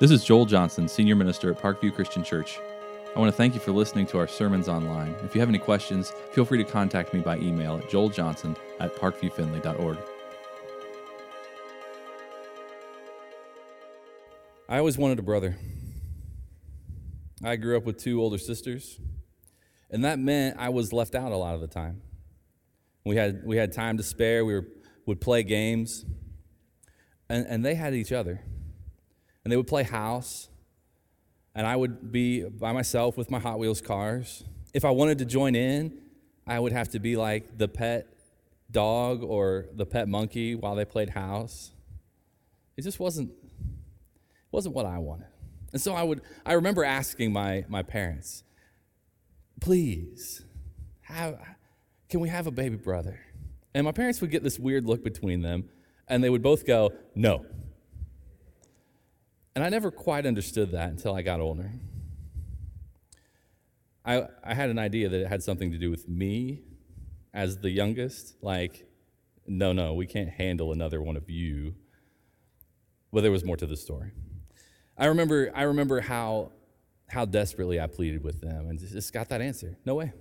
This is Joel Johnson, Senior Minister at Parkview Christian Church. I want to thank you for listening to our sermons online. If you have any questions, feel free to contact me by email at joeljohnson at parkviewfindlay.org. I always wanted a brother. I grew up with two older sisters, and that meant I was left out a lot of the time. We had, we had time to spare, we were, would play games, and, and they had each other and they would play house, and I would be by myself with my Hot Wheels cars. If I wanted to join in, I would have to be like the pet dog or the pet monkey while they played house. It just wasn't wasn't what I wanted. And so I would I remember asking my my parents, "Please, have can we have a baby brother?" And my parents would get this weird look between them, and they would both go, "No." And I never quite understood that until I got older. I, I had an idea that it had something to do with me as the youngest. Like, no, no, we can't handle another one of you. But there was more to the story. I remember, I remember how, how desperately I pleaded with them and just got that answer. No way.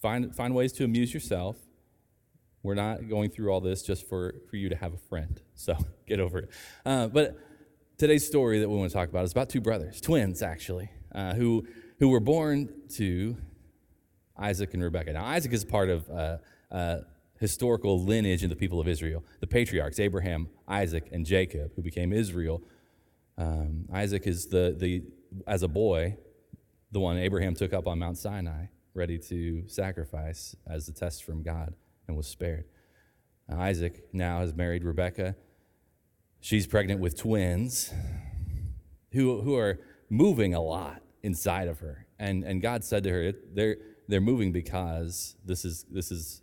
Find, find ways to amuse yourself. We're not going through all this just for, for you to have a friend. So get over it. Uh, but today's story that we want to talk about is about two brothers, twins actually, uh, who, who were born to Isaac and Rebekah. Now, Isaac is part of uh, uh, historical lineage in the people of Israel. The patriarchs, Abraham, Isaac, and Jacob, who became Israel. Um, Isaac is the, the, as a boy, the one Abraham took up on Mount Sinai, ready to sacrifice as a test from God, and was spared. Now, Isaac now has married Rebekah She's pregnant with twins who, who are moving a lot inside of her. And, and God said to her, they're, they're moving because this is, this is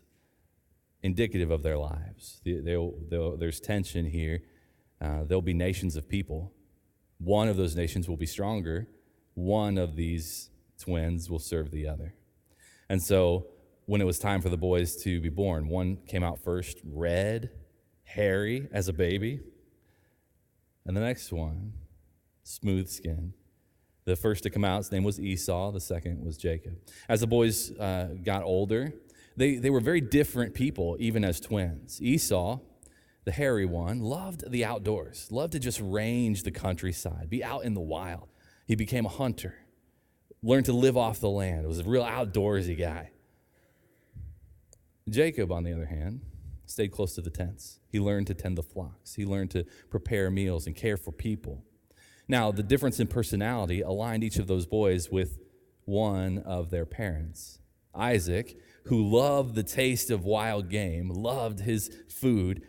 indicative of their lives. They'll, they'll, there's tension here. Uh, there'll be nations of people. One of those nations will be stronger. One of these twins will serve the other. And so when it was time for the boys to be born, one came out first, red, hairy as a baby. And the next one, smooth skin. The first to come out, his name was Esau. The second was Jacob. As the boys uh, got older, they, they were very different people, even as twins. Esau, the hairy one, loved the outdoors, loved to just range the countryside, be out in the wild. He became a hunter, learned to live off the land, was a real outdoorsy guy. Jacob, on the other hand, stayed close to the tents. He learned to tend the flocks. He learned to prepare meals and care for people. Now, the difference in personality aligned each of those boys with one of their parents. Isaac, who loved the taste of wild game, loved his food,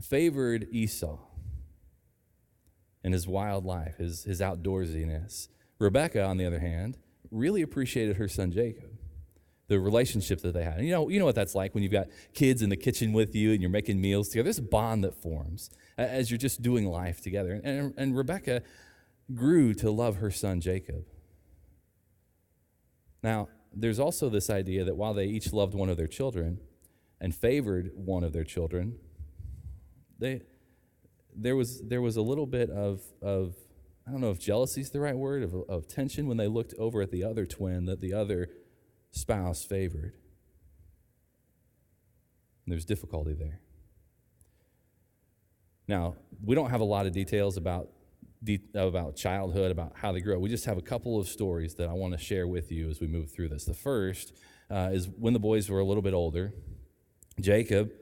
favored Esau and his wild life, his, his outdoorsiness. Rebecca, on the other hand, really appreciated her son Jacob the relationship that they had. And you know, you know what that's like when you've got kids in the kitchen with you and you're making meals together. There's a bond that forms as you're just doing life together. And, and, Rebecca grew to love her son Jacob. Now, there's also this idea that while they each loved one of their children and favored one of their children, they, there, was, there was a little bit of, of, I don't know if jealousy is the right word, of, of tension when they looked over at the other twin that the other spouse favored. And there's difficulty there. Now, we don't have a lot of details about, de- about childhood, about how they grew up. We just have a couple of stories that I want to share with you as we move through this. The first uh, is when the boys were a little bit older, Jacob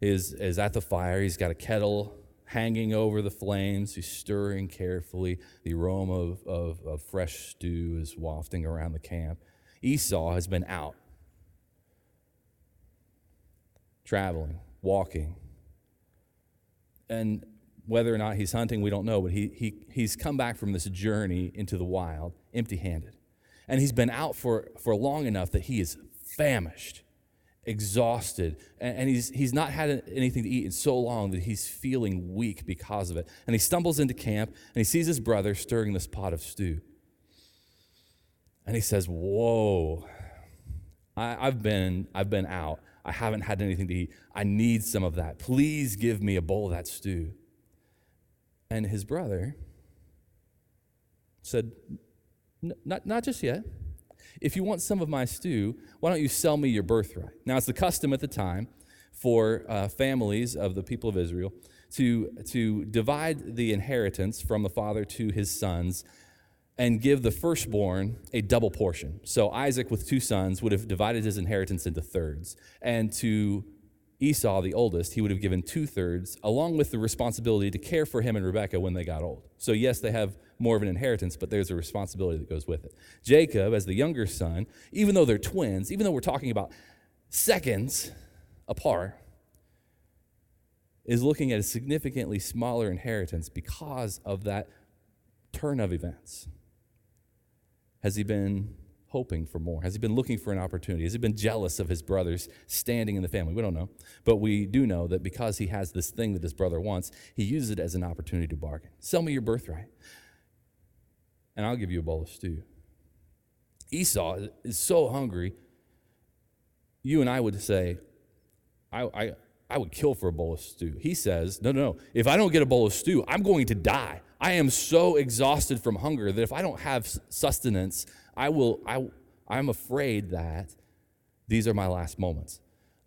is, is at the fire. He's got a kettle hanging over the flames. He's stirring carefully. The aroma of, of, of fresh stew is wafting around the camp. Esau has been out, traveling, walking. And whether or not he's hunting, we don't know, but he, he, he's come back from this journey into the wild empty handed. And he's been out for, for long enough that he is famished, exhausted, and, and he's, he's not had anything to eat in so long that he's feeling weak because of it. And he stumbles into camp and he sees his brother stirring this pot of stew. And he says, Whoa, I, have been, I've been out. I haven't had anything to eat. I need some of that. Please give me a bowl of that stew. And his brother said, not, not just yet. If you want some of my stew, why don't you sell me your birthright? Now, it's the custom at the time for uh, families of the people of Israel to, to divide the inheritance from the father to his sons and give the firstborn a double portion. So Isaac, with two sons, would have divided his inheritance into thirds. And to Esau, the oldest, he would have given two thirds, along with the responsibility to care for him and Rebekah when they got old. So, yes, they have more of an inheritance, but there's a responsibility that goes with it. Jacob, as the younger son, even though they're twins, even though we're talking about seconds apart, is looking at a significantly smaller inheritance because of that turn of events. Has he been hoping for more? Has he been looking for an opportunity? Has he been jealous of his brothers standing in the family? We don't know. But we do know that because he has this thing that his brother wants, he uses it as an opportunity to bargain. Sell me your birthright, and I'll give you a bowl of stew. Esau is so hungry, you and I would say, I, I, I would kill for a bowl of stew. He says, No, no, no. If I don't get a bowl of stew, I'm going to die. I am so exhausted from hunger that if I don't have sustenance, I will, I, I'm afraid that these are my last moments.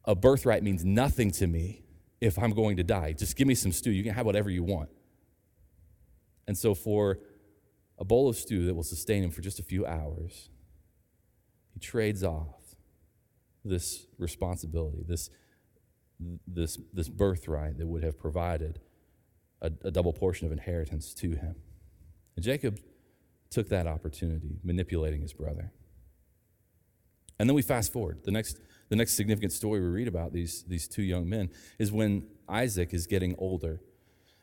A birthright means nothing to me if I'm going to die. Just give me some stew. You can have whatever you want. And so, for a bowl of stew that will sustain him for just a few hours, he trades off this responsibility, this this, this birthright that would have provided a, a double portion of inheritance to him. And Jacob took that opportunity, manipulating his brother. And then we fast forward. The next, the next significant story we read about these, these two young men is when Isaac is getting older.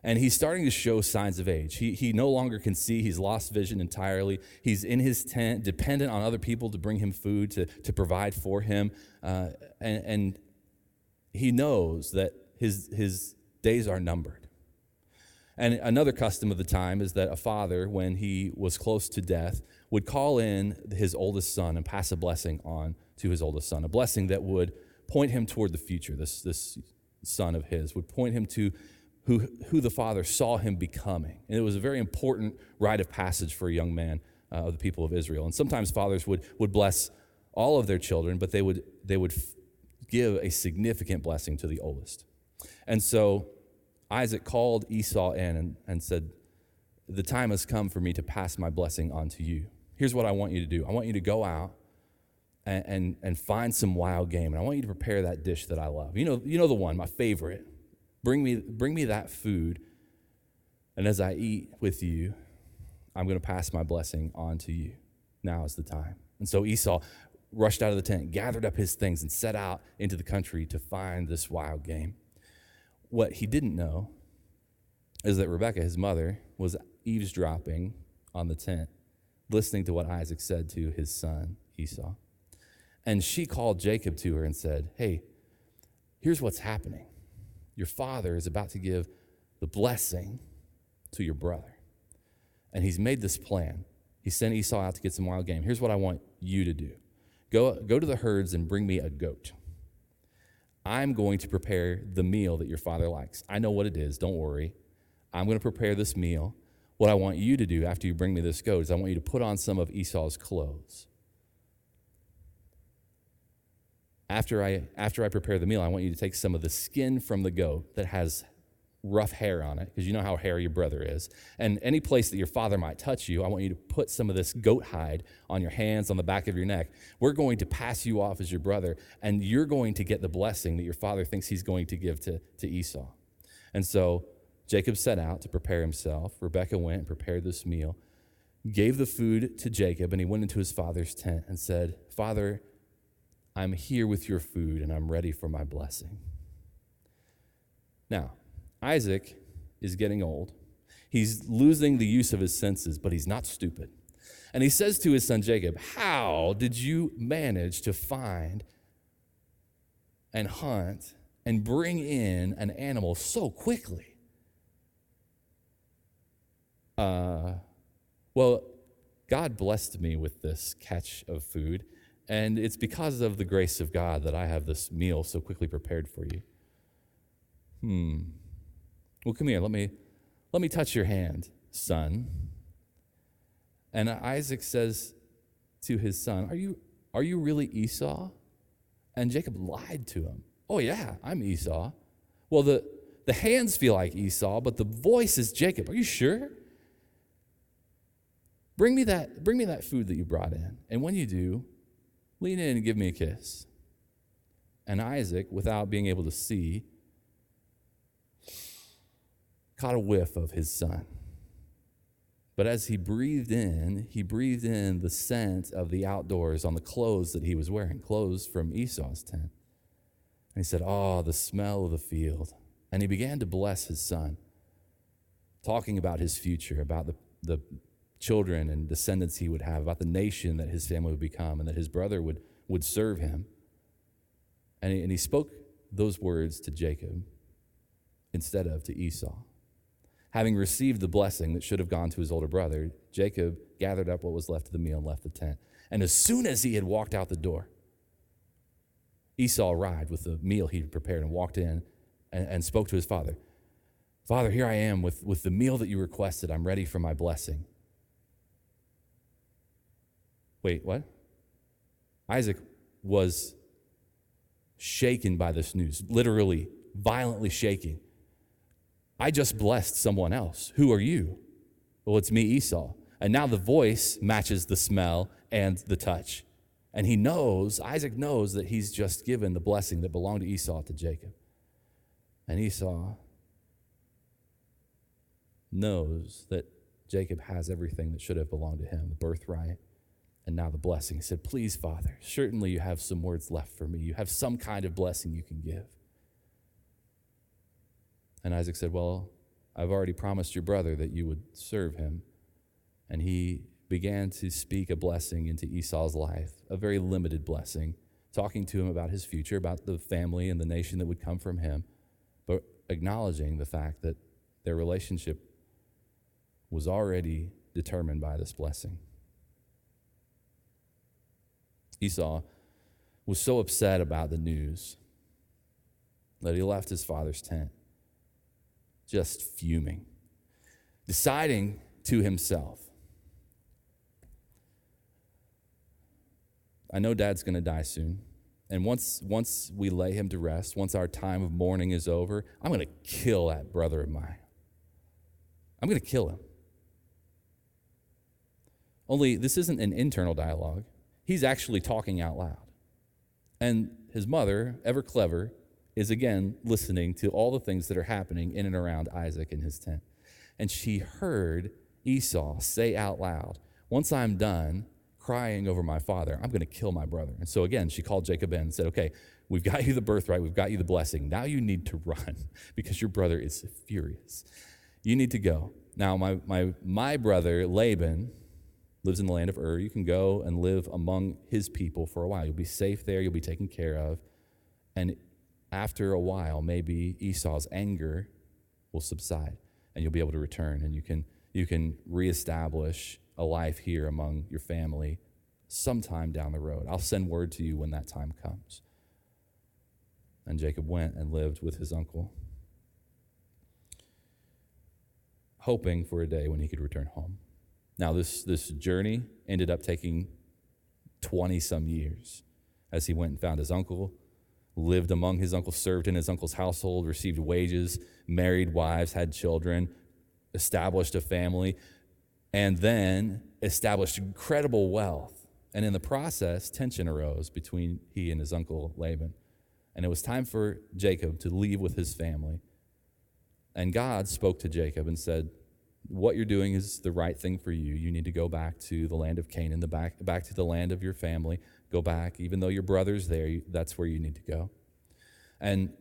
And he's starting to show signs of age. He, he no longer can see. He's lost vision entirely. He's in his tent, dependent on other people to bring him food, to, to provide for him. Uh, and, and he knows that his, his days are numbered. And another custom of the time is that a father, when he was close to death, would call in his oldest son and pass a blessing on to his oldest son, a blessing that would point him toward the future. This, this son of his would point him to who, who the father saw him becoming. And it was a very important rite of passage for a young man uh, of the people of Israel. And sometimes fathers would, would bless all of their children, but they would, they would give a significant blessing to the oldest. And so Isaac called Esau in and, and said, The time has come for me to pass my blessing on to you. Here's what I want you to do I want you to go out and, and, and find some wild game, and I want you to prepare that dish that I love. You know, you know the one, my favorite. Bring me, bring me that food, and as I eat with you, I'm going to pass my blessing on to you. Now is the time. And so Esau rushed out of the tent, gathered up his things, and set out into the country to find this wild game. What he didn't know is that Rebekah, his mother, was eavesdropping on the tent, listening to what Isaac said to his son Esau. And she called Jacob to her and said, Hey, here's what's happening. Your father is about to give the blessing to your brother. And he's made this plan. He sent Esau out to get some wild game. Here's what I want you to do Go, go to the herds and bring me a goat. I'm going to prepare the meal that your father likes. I know what it is, don't worry. I'm going to prepare this meal. What I want you to do after you bring me this goat is I want you to put on some of Esau's clothes. After I, after I prepare the meal, I want you to take some of the skin from the goat that has rough hair on it, because you know how hairy your brother is. And any place that your father might touch you, I want you to put some of this goat hide on your hands, on the back of your neck. We're going to pass you off as your brother, and you're going to get the blessing that your father thinks he's going to give to, to Esau. And so Jacob set out to prepare himself. Rebekah went and prepared this meal, gave the food to Jacob, and he went into his father's tent and said, Father, I'm here with your food, and I'm ready for my blessing. Now, Isaac is getting old. He's losing the use of his senses, but he's not stupid. And he says to his son Jacob, How did you manage to find and hunt and bring in an animal so quickly? Uh, well, God blessed me with this catch of food, and it's because of the grace of God that I have this meal so quickly prepared for you. Hmm. Well, come here. Let me, Let me touch your hand, son. And Isaac says to his son, Are you, are you really Esau? And Jacob lied to him. Oh, yeah, I'm Esau. Well, the, the hands feel like Esau, but the voice is Jacob. Are you sure? Bring me that, bring me that food that you brought in. And when you do, lean in and give me a kiss. And Isaac, without being able to see, caught a whiff of his son. But as he breathed in, he breathed in the scent of the outdoors on the clothes that he was wearing, clothes from Esau's tent. And he said, Oh, the smell of the field. And he began to bless his son, talking about his future, about the, the children and descendants he would have, about the nation that his family would become, and that his brother would, would serve him. And he, and he spoke those words to Jacob instead of to Esau. Having received the blessing that should have gone to his older brother, Jacob gathered up what was left of the meal and left the tent. And as soon as he had walked out the door, Esau arrived with the meal he had prepared and walked in and, and spoke to his father. Father, here I am with, with the meal that you requested. I'm ready for my blessing. Wait, what? Isaac was shaken by this news, literally, violently shaking. I just blessed someone else. Who are you? Well, it's me, Esau. And now the voice matches the smell and the touch. And he knows, Isaac knows that he's just given the blessing that belonged to Esau to Jacob. And Esau knows that Jacob has everything that should have belonged to him the birthright, and now the blessing. He said, Please, Father, certainly you have some words left for me. You have some kind of blessing you can give. And Isaac said, Well, I've already promised your brother that you would serve him. And he began to speak a blessing into Esau's life, a very limited blessing, talking to him about his future, about the family and the nation that would come from him, but acknowledging the fact that their relationship was already determined by this blessing. Esau was so upset about the news that he left his father's tent just fuming, deciding to himself, I know dad's going to die soon. And once, once we lay him to rest, once our time of mourning is over, I'm going to kill that brother of mine. I'm going to kill him. Only this isn't an internal dialogue. He's actually talking out loud. And his mother, ever clever, is again listening to all the things that are happening in and around Isaac in his tent. And she heard Esau say out loud, Once I'm done crying over my father, I'm going to kill my brother. And so again, she called Jacob in and said, Okay, we've got you the birthright, we've got you the blessing. Now you need to run because your brother is furious. You need to go. Now, my, my, my brother, Laban, lives in the land of Ur. You can go and live among his people for a while. You'll be safe there, you'll be taken care of. And after a while, maybe Esau's anger will subside and you'll be able to return and you can, you can reestablish a life here among your family sometime down the road. I'll send word to you when that time comes. And Jacob went and lived with his uncle, hoping for a day when he could return home. Now, this, this journey ended up taking 20 some years as he went and found his uncle lived among his uncle, served in his uncle's household, received wages, married wives, had children, established a family, and then established incredible wealth. And in the process, tension arose between he and his uncle Laban. And it was time for Jacob to leave with his family. And God spoke to Jacob and said, What you're doing is the right thing for you. You need to go back to the land of Canaan, the back, back to the land of your family Go back. Even though your brother's there, that's where you need to go. And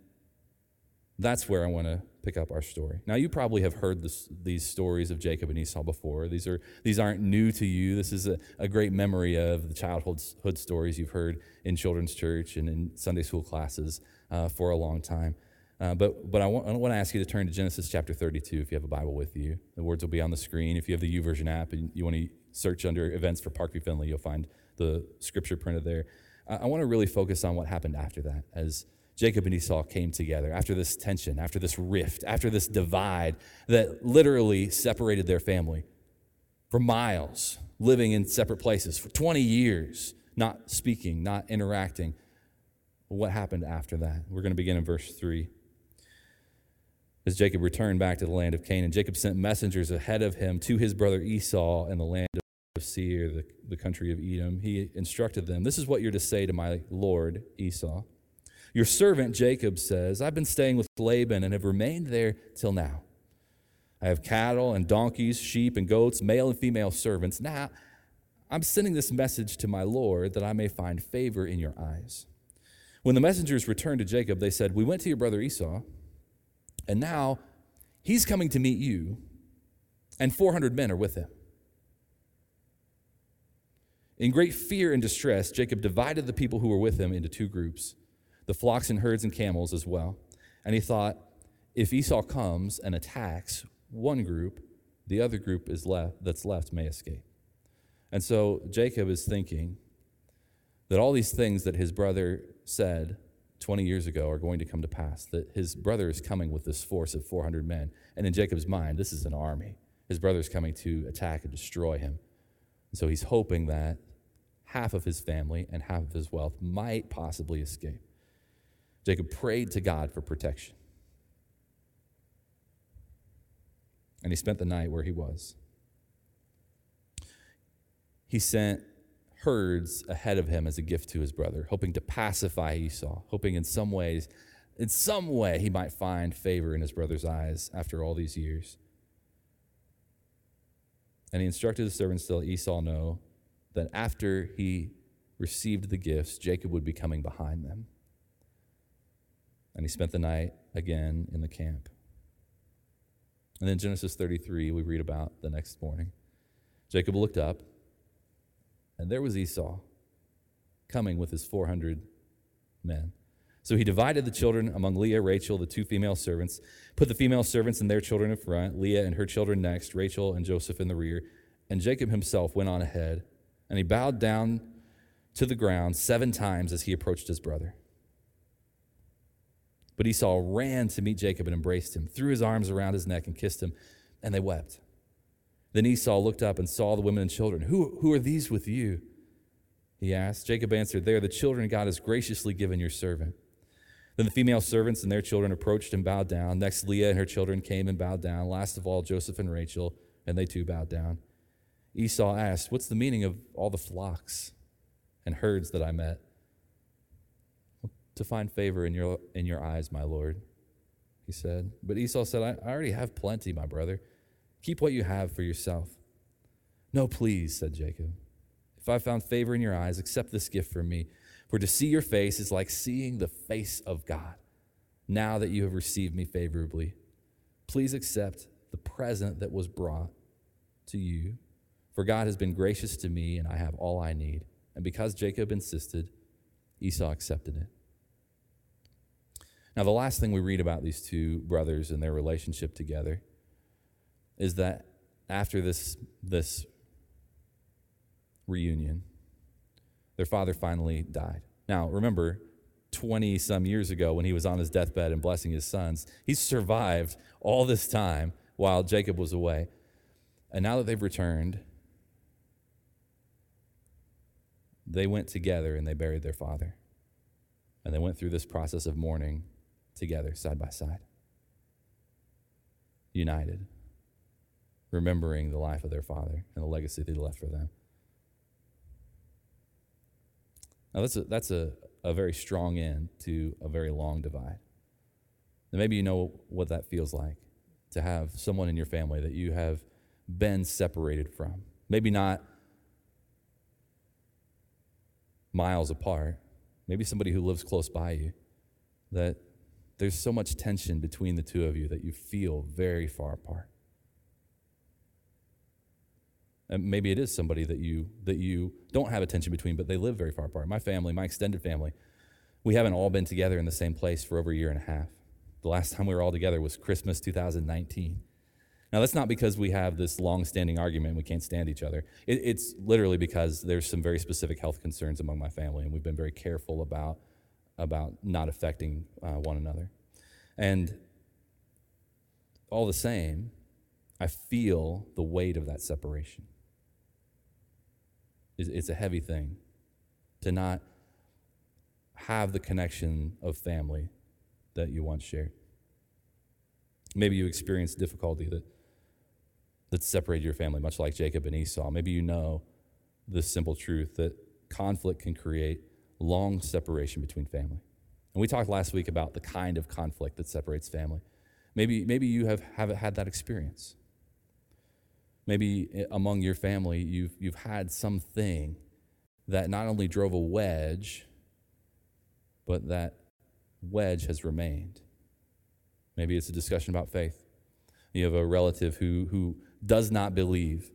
that's where I want to pick up our story. Now, you probably have heard this, these stories of Jacob and Esau before. These, are, these aren't new to you. This is a, a great memory of the childhood stories you've heard in children's church and in Sunday school classes uh, for a long time. Uh, but but I want, I want to ask you to turn to Genesis chapter 32 if you have a Bible with you. The words will be on the screen. If you have the YouVersion app and you want to search under events for Parkview Findlay, you'll find the scripture printed there. I, I want to really focus on what happened after that as Jacob and Esau came together after this tension, after this rift, after this divide that literally separated their family for miles, living in separate places for 20 years, not speaking, not interacting. What happened after that? We're going to begin in verse 3. As Jacob returned back to the land of Canaan, Jacob sent messengers ahead of him to his brother Esau in the land of Seir, the, the country of Edom. He instructed them This is what you're to say to my lord Esau. Your servant Jacob says, I've been staying with Laban and have remained there till now. I have cattle and donkeys, sheep and goats, male and female servants. Now, I'm sending this message to my Lord that I may find favor in your eyes. When the messengers returned to Jacob, they said, We went to your brother Esau, and now he's coming to meet you, and 400 men are with him. In great fear and distress, Jacob divided the people who were with him into two groups the flocks and herds and camels as well. And he thought, if Esau comes and attacks one group, the other group is left, that's left may escape. And so Jacob is thinking that all these things that his brother said 20 years ago are going to come to pass, that his brother is coming with this force of 400 men. And in Jacob's mind, this is an army. His brother is coming to attack and destroy him. And so he's hoping that half of his family and half of his wealth might possibly escape. Jacob prayed to God for protection. And he spent the night where he was. He sent herds ahead of him as a gift to his brother, hoping to pacify Esau, hoping in some ways, in some way, he might find favor in his brother's eyes after all these years. And he instructed the servants to let Esau know that after he received the gifts, Jacob would be coming behind them. And he spent the night again in the camp. And then Genesis 33, we read about the next morning. Jacob looked up, and there was Esau coming with his 400 men. So he divided the children among Leah, Rachel, the two female servants, put the female servants and their children in front, Leah and her children next, Rachel and Joseph in the rear. And Jacob himself went on ahead, and he bowed down to the ground seven times as he approached his brother. But Esau ran to meet Jacob and embraced him, threw his arms around his neck and kissed him, and they wept. Then Esau looked up and saw the women and children. Who, who are these with you? He asked. Jacob answered, They are the children God has graciously given your servant. Then the female servants and their children approached and bowed down. Next, Leah and her children came and bowed down. Last of all, Joseph and Rachel, and they too bowed down. Esau asked, What's the meaning of all the flocks and herds that I met? to find favor in your, in your eyes, my Lord, he said. But Esau said, I, I already have plenty, my brother. Keep what you have for yourself. No, please, said Jacob. If I found favor in your eyes, accept this gift from me. For to see your face is like seeing the face of God. Now that you have received me favorably, please accept the present that was brought to you. For God has been gracious to me, and I have all I need. And because Jacob insisted, Esau accepted it. Now, the last thing we read about these two brothers and their relationship together is that after this, this reunion, their father finally died. Now, remember, 20 some years ago when he was on his deathbed and blessing his sons, he survived all this time while Jacob was away. And now that they've returned, they went together and they buried their father. And they went through this process of mourning together, side by side, united, remembering the life of their father and the legacy that he left for them. Now, that's a, that's a, a very strong end to a very long divide. And maybe you know what that feels like to have someone in your family that you have been separated from. Maybe not miles apart, maybe somebody who lives close by you that there's so much tension between the two of you that you feel very far apart. And maybe it is somebody that you that you don't have a tension between, but they live very far apart. My family, my extended family, we haven't all been together in the same place for over a year and a half. The last time we were all together was Christmas 2019. Now, that's not because we have this long standing argument we can't stand each other. It, it's literally because there's some very specific health concerns among my family, and we've been very careful about about not affecting uh, one another. And all the same, I feel the weight of that separation. It's, a heavy thing to not have the connection of family that you once shared. Maybe you experienced difficulty that, that separated your family, much like Jacob and Esau. Maybe you know the simple truth that conflict can create long separation between family. And we talked last week about the kind of conflict that separates family. Maybe, maybe you have, haven't had that experience. Maybe eh, among your family, you've, you've had something that not only drove a wedge, but that wedge has remained. Maybe it's a discussion about faith. You have a relative who, who does not believe,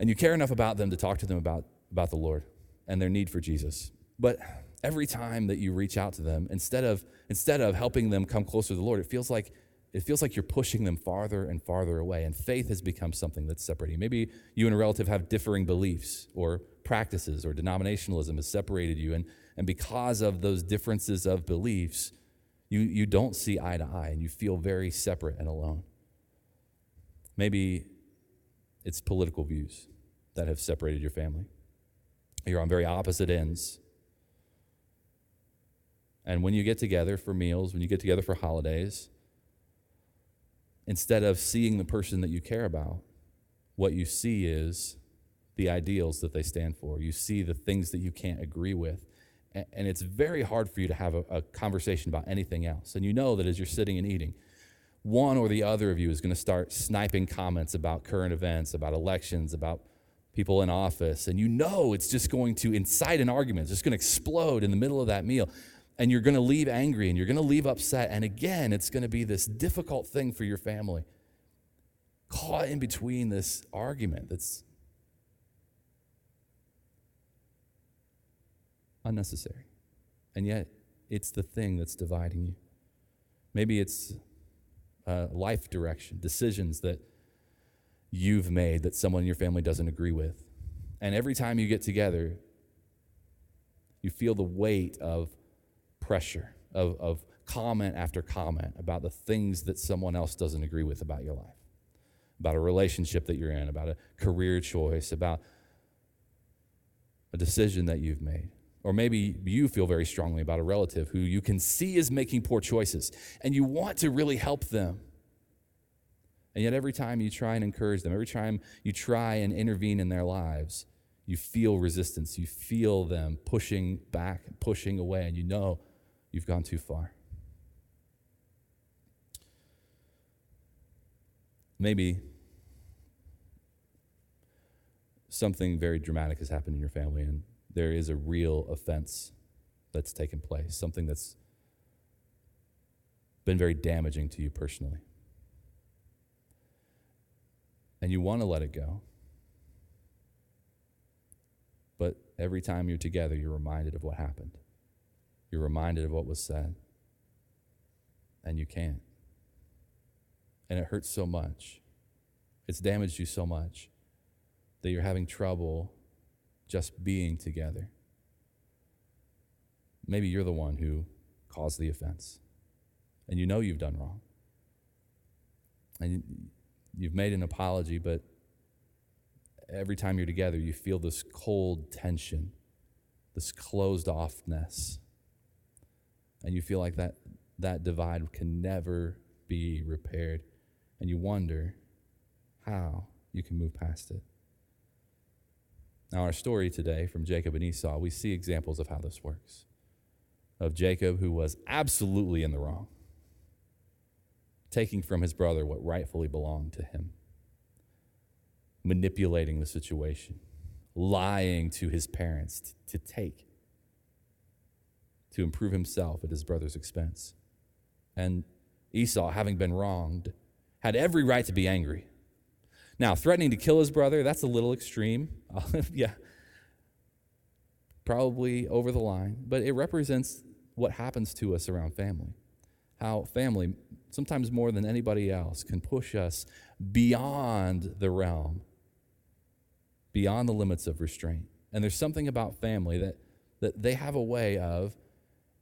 and you care enough about them to talk to them about, about the Lord and their need for Jesus. But every time that you reach out to them, instead of, instead of helping them come closer to the Lord, it feels like it feels like you're pushing them farther and farther away. And faith has become something that's separating. Maybe you and a relative have differing beliefs or practices, or denominationalism has separated you. And, and because of those differences of beliefs, you, you don't see eye to eye and you feel very separate and alone. Maybe it's political views that have separated your family. You're on very opposite ends. And when you get together for meals, when you get together for holidays, instead of seeing the person that you care about, what you see is the ideals that they stand for. You see the things that you can't agree with. And it's very hard for you to have a, a conversation about anything else. And you know that as you're sitting and eating, one or the other of you is going to start sniping comments about current events, about elections, about people in office. And you know it's just going to incite an argument, it's just going to explode in the middle of that meal and you're going to leave angry and you're going to leave upset. And again, it's going to be this difficult thing for your family. Caught in between this argument that's unnecessary. And yet, it's the thing that's dividing you. Maybe it's uh, life direction, decisions that you've made that someone in your family doesn't agree with. And every time you get together, you feel the weight of pressure of, of comment after comment about the things that someone else doesn't agree with about your life, about a relationship that you're in, about a career choice, about a decision that you've made. Or maybe you feel very strongly about a relative who you can see is making poor choices and you want to really help them. And yet, every time you try and encourage them, every time you try and intervene in their lives, you feel resistance. You feel them pushing back, pushing away, and you know you've gone too far. Maybe something very dramatic has happened in your family and there is a real offense that's taken place, something that's been very damaging to you personally. And you want to let it go. But every time you're together, you're reminded of what happened. You're reminded of what was said. And you can't. And it hurts so much. It's damaged you so much that you're having trouble just being together. Maybe you're the one who caused the offense. And you know you've done wrong. And you've made an apology, but every time you're together, you feel this cold tension, this closed offness and you feel like that, that divide can never be repaired, and you wonder how you can move past it. Now, our story today from Jacob and Esau, we see examples of how this works. Of Jacob, who was absolutely in the wrong, taking from his brother what rightfully belonged to him, manipulating the situation, lying to his parents to take to improve himself at his brother's expense. And Esau, having been wronged, had every right to be angry. Now, threatening to kill his brother, that's a little extreme. yeah. Probably over the line, but it represents what happens to us around family. How family, sometimes more than anybody else, can push us beyond the realm, beyond the limits of restraint. And there's something about family that, that they have a way of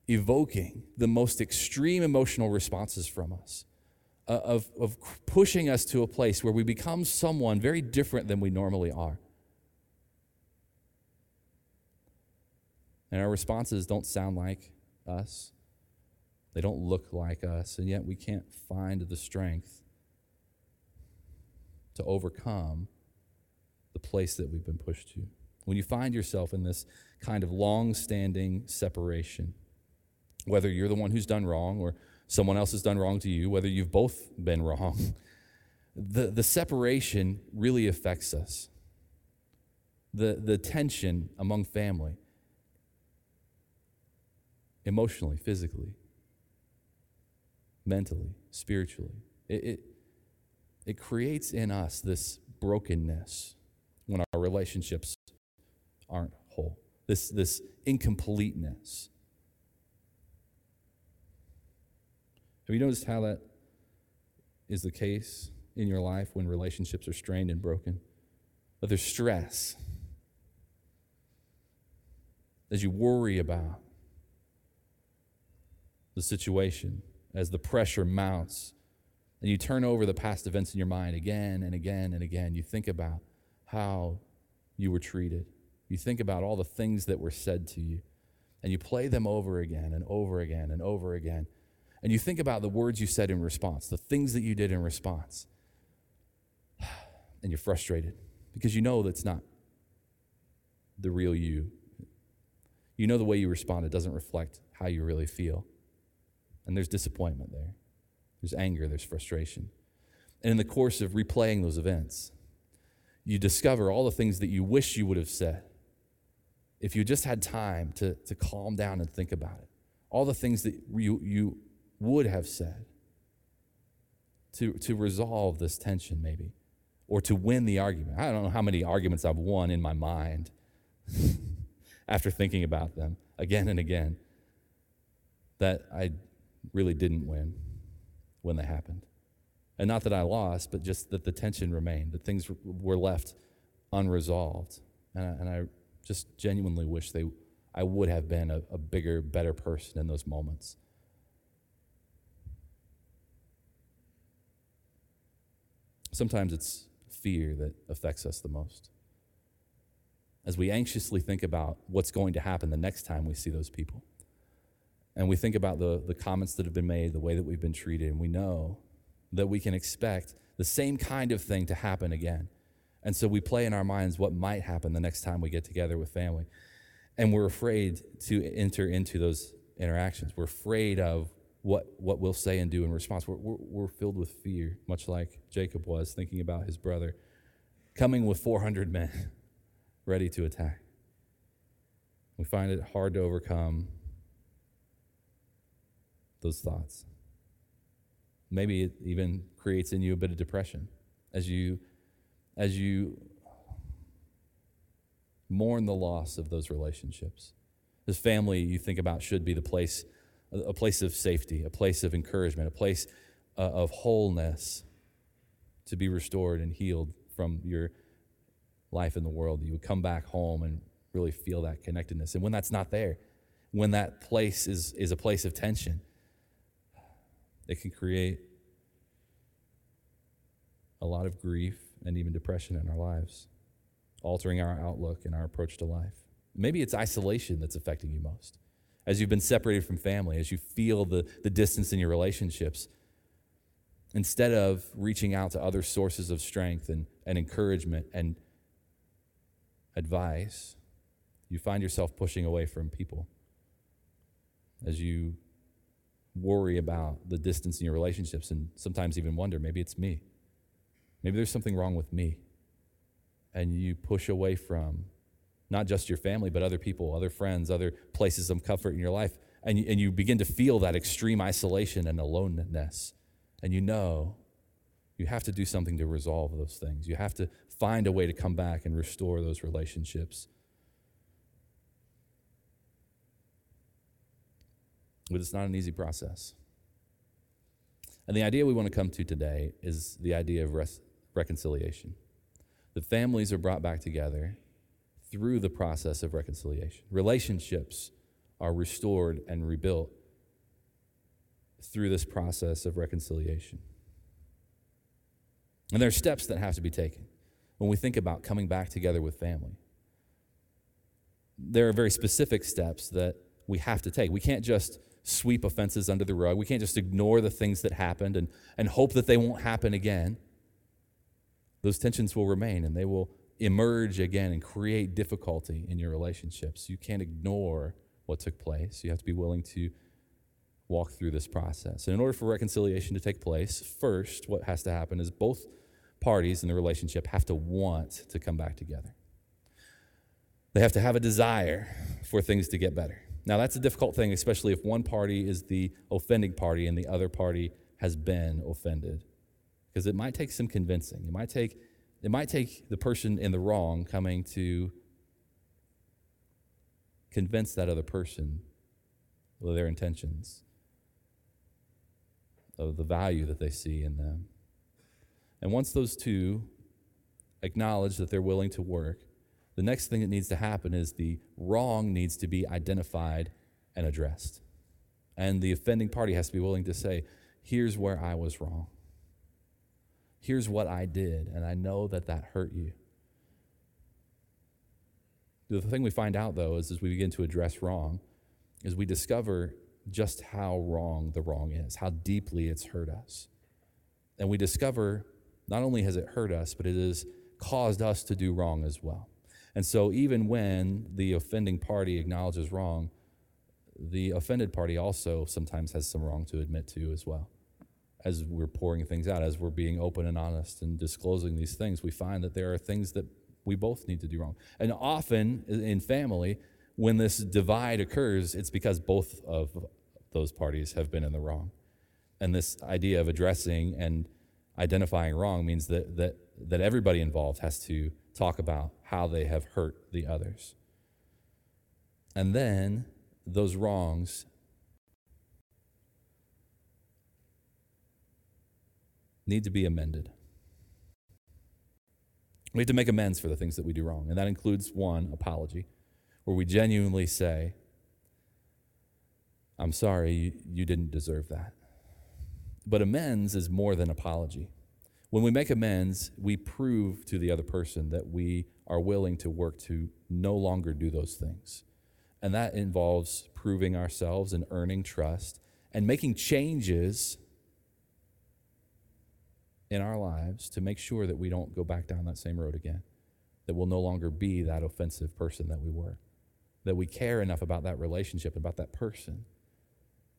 evoking the most extreme emotional responses from us, uh, of, of pushing us to a place where we become someone very different than we normally are. And our responses don't sound like us. They don't look like us, and yet we can't find the strength to overcome the place that we've been pushed to. When you find yourself in this kind of long standing separation, whether you're the one who's done wrong or someone else has done wrong to you, whether you've both been wrong, the, the separation really affects us. The, the tension among family, emotionally, physically, mentally, spiritually. It, it, it creates in us this brokenness when our relationships aren't whole, this, this incompleteness. Have you noticed how that is the case in your life when relationships are strained and broken? That there's stress as you worry about the situation, as the pressure mounts, and you turn over the past events in your mind again and again and again. You think about how you were treated. You think about all the things that were said to you, and you play them over again and over again and over again. And you think about the words you said in response, the things that you did in response. And you're frustrated because you know that's not the real you. You know the way you responded doesn't reflect how you really feel. And there's disappointment there, there's anger, there's frustration. And in the course of replaying those events, you discover all the things that you wish you would have said if you just had time to, to calm down and think about it. All the things that you, you would have said to, to resolve this tension, maybe, or to win the argument. I don't know how many arguments I've won in my mind after thinking about them again and again that I really didn't win when they happened. And not that I lost, but just that the tension remained, that things were left unresolved. And I, and I just genuinely wish they, I would have been a, a bigger, better person in those moments. Sometimes it's fear that affects us the most. As we anxiously think about what's going to happen the next time we see those people and we think about the, the comments that have been made, the way that we've been treated, and we know that we can expect the same kind of thing to happen again. And so we play in our minds what might happen the next time we get together with family. And we're afraid to enter into those interactions. We're afraid of what, what we'll say and do in response. We're, we're, we're filled with fear, much like Jacob was thinking about his brother coming with 400 men ready to attack. We find it hard to overcome those thoughts. Maybe it even creates in you a bit of depression as you as you mourn the loss of those relationships. This family you think about should be the place a place of safety, a place of encouragement, a place uh, of wholeness to be restored and healed from your life in the world. You would come back home and really feel that connectedness. And when that's not there, when that place is, is a place of tension, it can create a lot of grief and even depression in our lives, altering our outlook and our approach to life. Maybe it's isolation that's affecting you most. As you've been separated from family, as you feel the, the distance in your relationships, instead of reaching out to other sources of strength and, and encouragement and advice, you find yourself pushing away from people as you worry about the distance in your relationships and sometimes even wonder maybe it's me. Maybe there's something wrong with me. And you push away from not just your family, but other people, other friends, other places of comfort in your life. And you, and you begin to feel that extreme isolation and aloneness. And you know you have to do something to resolve those things. You have to find a way to come back and restore those relationships. But it's not an easy process. And the idea we want to come to today is the idea of res- reconciliation. The families are brought back together through the process of reconciliation. Relationships are restored and rebuilt through this process of reconciliation. And there are steps that have to be taken when we think about coming back together with family. There are very specific steps that we have to take. We can't just sweep offenses under the rug. We can't just ignore the things that happened and, and hope that they won't happen again. Those tensions will remain and they will emerge again and create difficulty in your relationships. You can't ignore what took place. You have to be willing to walk through this process. And in order for reconciliation to take place, first, what has to happen is both parties in the relationship have to want to come back together. They have to have a desire for things to get better. Now, that's a difficult thing, especially if one party is the offending party and the other party has been offended, because it might take some convincing. It might take, it might take the person in the wrong coming to convince that other person of their intentions, of the value that they see in them. And once those two acknowledge that they're willing to work, the next thing that needs to happen is the wrong needs to be identified and addressed. And the offending party has to be willing to say, here's where I was wrong. Here's what I did, and I know that that hurt you. The thing we find out, though, is as we begin to address wrong, is we discover just how wrong the wrong is, how deeply it's hurt us. And we discover not only has it hurt us, but it has caused us to do wrong as well. And so, even when the offending party acknowledges wrong, the offended party also sometimes has some wrong to admit to as well. As we're pouring things out, as we're being open and honest and disclosing these things, we find that there are things that we both need to do wrong. And often in family, when this divide occurs, it's because both of those parties have been in the wrong. And this idea of addressing and identifying wrong means that, that, that everybody involved has to talk about how they have hurt the others. And then those wrongs need to be amended. We have to make amends for the things that we do wrong. And that includes one, apology, where we genuinely say, I'm sorry, you, you didn't deserve that. But amends is more than apology. When we make amends, we prove to the other person that we are willing to work to no longer do those things. And that involves proving ourselves and earning trust and making changes in our lives to make sure that we don't go back down that same road again, that we'll no longer be that offensive person that we were, that we care enough about that relationship, about that person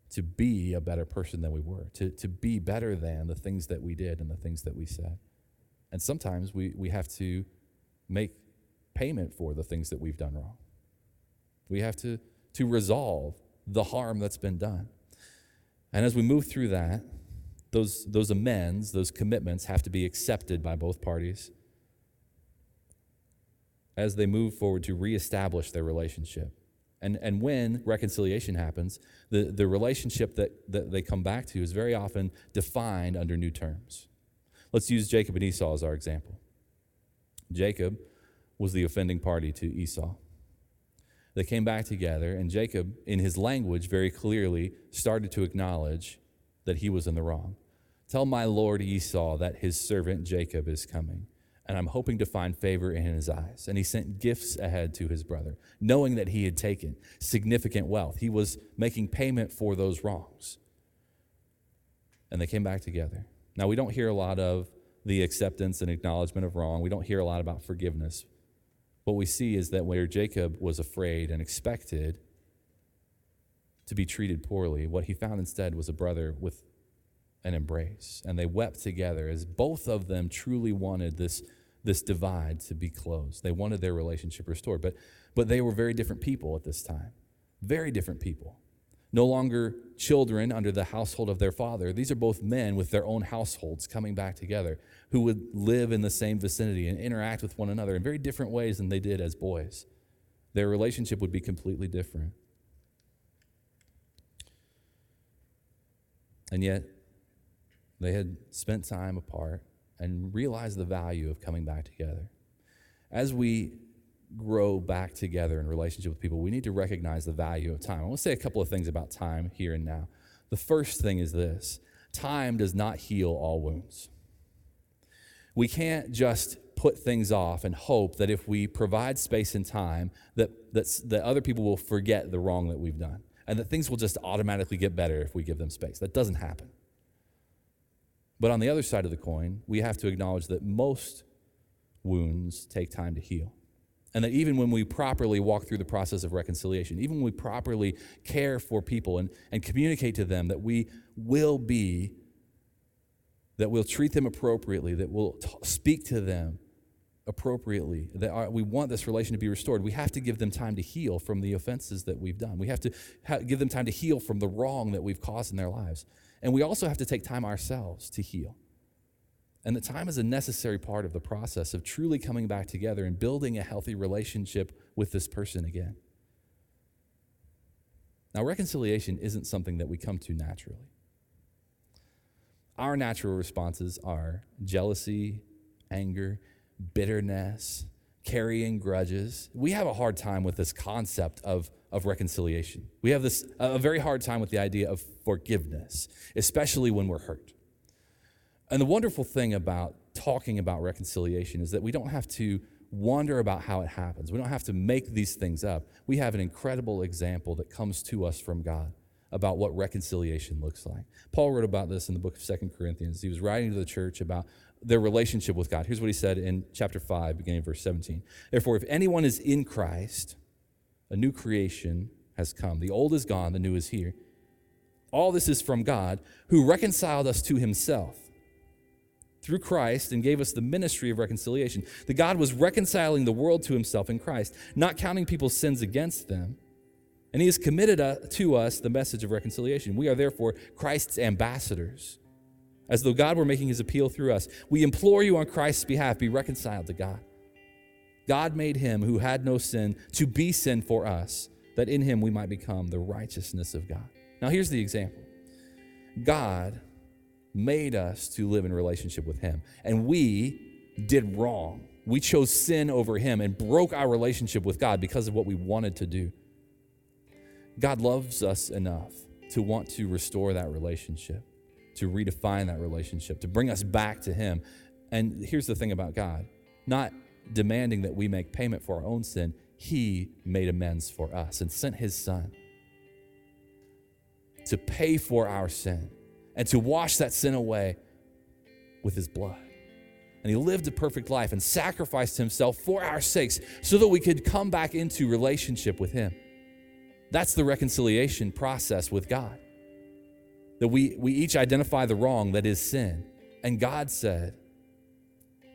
to be a better person than we were, to, to be better than the things that we did and the things that we said. And sometimes we, we have to make payment for the things that we've done wrong. We have to, to resolve the harm that's been done. And as we move through that, those, those amends, those commitments have to be accepted by both parties as they move forward to reestablish their relationship. And, and when reconciliation happens, the, the relationship that, that they come back to is very often defined under new terms. Let's use Jacob and Esau as our example. Jacob was the offending party to Esau. They came back together, and Jacob, in his language, very clearly started to acknowledge that he was in the wrong. Tell my lord Esau that his servant Jacob is coming and I'm hoping to find favor in his eyes. And he sent gifts ahead to his brother, knowing that he had taken significant wealth. He was making payment for those wrongs. And they came back together. Now, we don't hear a lot of the acceptance and acknowledgement of wrong, we don't hear a lot about forgiveness. What we see is that where Jacob was afraid and expected to be treated poorly, what he found instead was a brother with an embrace. And they wept together as both of them truly wanted this this divide to be closed. They wanted their relationship restored, but, but they were very different people at this time. Very different people. No longer children under the household of their father. These are both men with their own households coming back together who would live in the same vicinity and interact with one another in very different ways than they did as boys. Their relationship would be completely different. And yet, they had spent time apart and realized the value of coming back together. As we grow back together in relationship with people, we need to recognize the value of time. I want to say a couple of things about time here and now. The first thing is this time does not heal all wounds. We can't just put things off and hope that if we provide space and time, that, that, that other people will forget the wrong that we've done and that things will just automatically get better if we give them space. That doesn't happen. But on the other side of the coin, we have to acknowledge that most wounds take time to heal. And that even when we properly walk through the process of reconciliation, even when we properly care for people and, and communicate to them that we will be, that we'll treat them appropriately, that we'll t- speak to them appropriately, that we want this relation to be restored, we have to give them time to heal from the offenses that we've done. We have to give them time to heal from the wrong that we've caused in their lives. And we also have to take time ourselves to heal. And the time is a necessary part of the process of truly coming back together and building a healthy relationship with this person again. Now, reconciliation isn't something that we come to naturally. Our natural responses are jealousy, anger, bitterness, carrying grudges. We have a hard time with this concept of, of reconciliation. We have this a very hard time with the idea of forgiveness, especially when we're hurt. And the wonderful thing about talking about reconciliation is that we don't have to wonder about how it happens. We don't have to make these things up. We have an incredible example that comes to us from God about what reconciliation looks like. Paul wrote about this in the book of Second Corinthians. He was writing to the church about their relationship with God. Here's what he said in chapter 5, beginning verse 17. Therefore, if anyone is in Christ, a new creation has come. The old is gone, the new is here. All this is from God, who reconciled us to himself through Christ and gave us the ministry of reconciliation. That God was reconciling the world to himself in Christ, not counting people's sins against them. And he has committed uh, to us the message of reconciliation. We are therefore Christ's ambassadors as though God were making his appeal through us. We implore you on Christ's behalf, be reconciled to God. God made him who had no sin to be sin for us, that in him we might become the righteousness of God. Now, here's the example God made us to live in relationship with him, and we did wrong. We chose sin over him and broke our relationship with God because of what we wanted to do. God loves us enough to want to restore that relationship to redefine that relationship, to bring us back to Him. And here's the thing about God not demanding that we make payment for our own sin, He made amends for us and sent His Son to pay for our sin and to wash that sin away with His blood. And He lived a perfect life and sacrificed Himself for our sakes so that we could come back into relationship with Him. That's the reconciliation process with God that we, we each identify the wrong that is sin. And God said,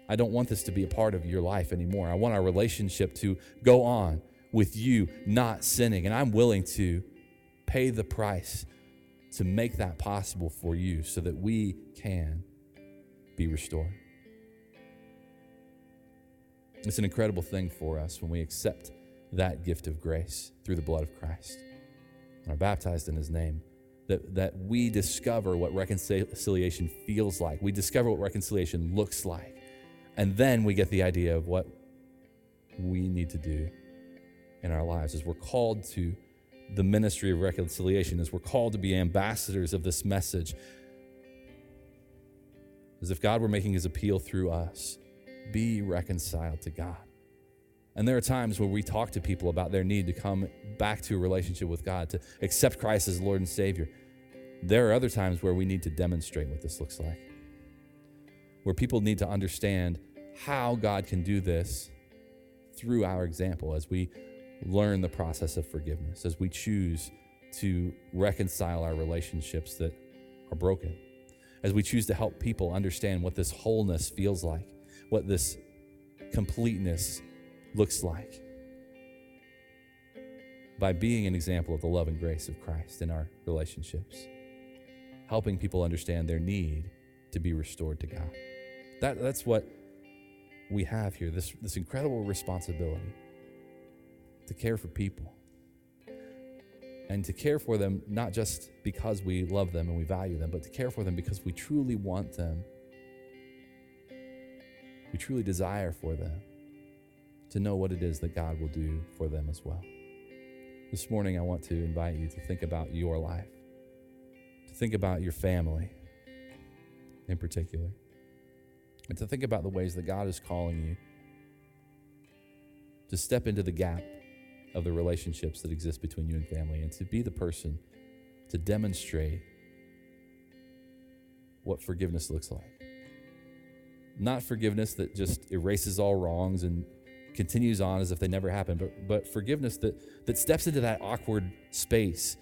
I don't want this to be a part of your life anymore. I want our relationship to go on with you not sinning. And I'm willing to pay the price to make that possible for you so that we can be restored. It's an incredible thing for us when we accept that gift of grace through the blood of Christ and are baptized in his name that, that we discover what reconciliation feels like. We discover what reconciliation looks like. And then we get the idea of what we need to do in our lives as we're called to the ministry of reconciliation, as we're called to be ambassadors of this message. As if God were making his appeal through us be reconciled to God. And there are times where we talk to people about their need to come back to a relationship with God, to accept Christ as Lord and Savior. There are other times where we need to demonstrate what this looks like, where people need to understand how God can do this through our example as we learn the process of forgiveness, as we choose to reconcile our relationships that are broken, as we choose to help people understand what this wholeness feels like, what this completeness looks like by being an example of the love and grace of Christ in our relationships, helping people understand their need to be restored to God. That, that's what we have here this, this incredible responsibility to care for people and to care for them not just because we love them and we value them, but to care for them because we truly want them. We truly desire for them to know what it is that God will do for them as well. This morning, I want to invite you to think about your life, to think about your family in particular, and to think about the ways that God is calling you to step into the gap of the relationships that exist between you and family and to be the person to demonstrate what forgiveness looks like. Not forgiveness that just erases all wrongs and continues on as if they never happened, but, but forgiveness that, that steps into that awkward space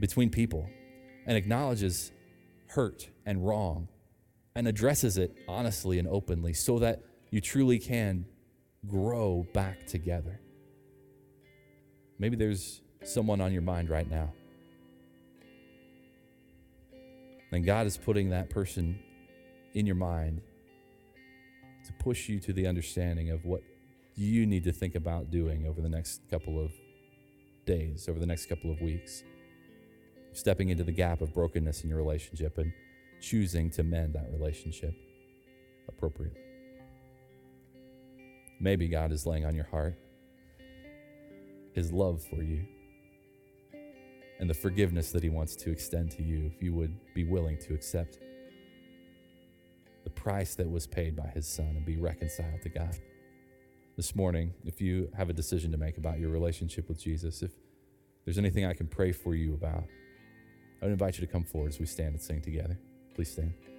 between people and acknowledges hurt and wrong and addresses it honestly and openly so that you truly can grow back together. Maybe there's someone on your mind right now. And God is putting that person in your mind to push you to the understanding of what you need to think about doing over the next couple of days, over the next couple of weeks. Stepping into the gap of brokenness in your relationship and choosing to mend that relationship appropriately. Maybe God is laying on your heart his love for you and the forgiveness that he wants to extend to you if you would be willing to accept the price that was paid by his son and be reconciled to God. This morning, if you have a decision to make about your relationship with Jesus, if there's anything I can pray for you about, I would invite you to come forward as we stand and sing together. Please stand.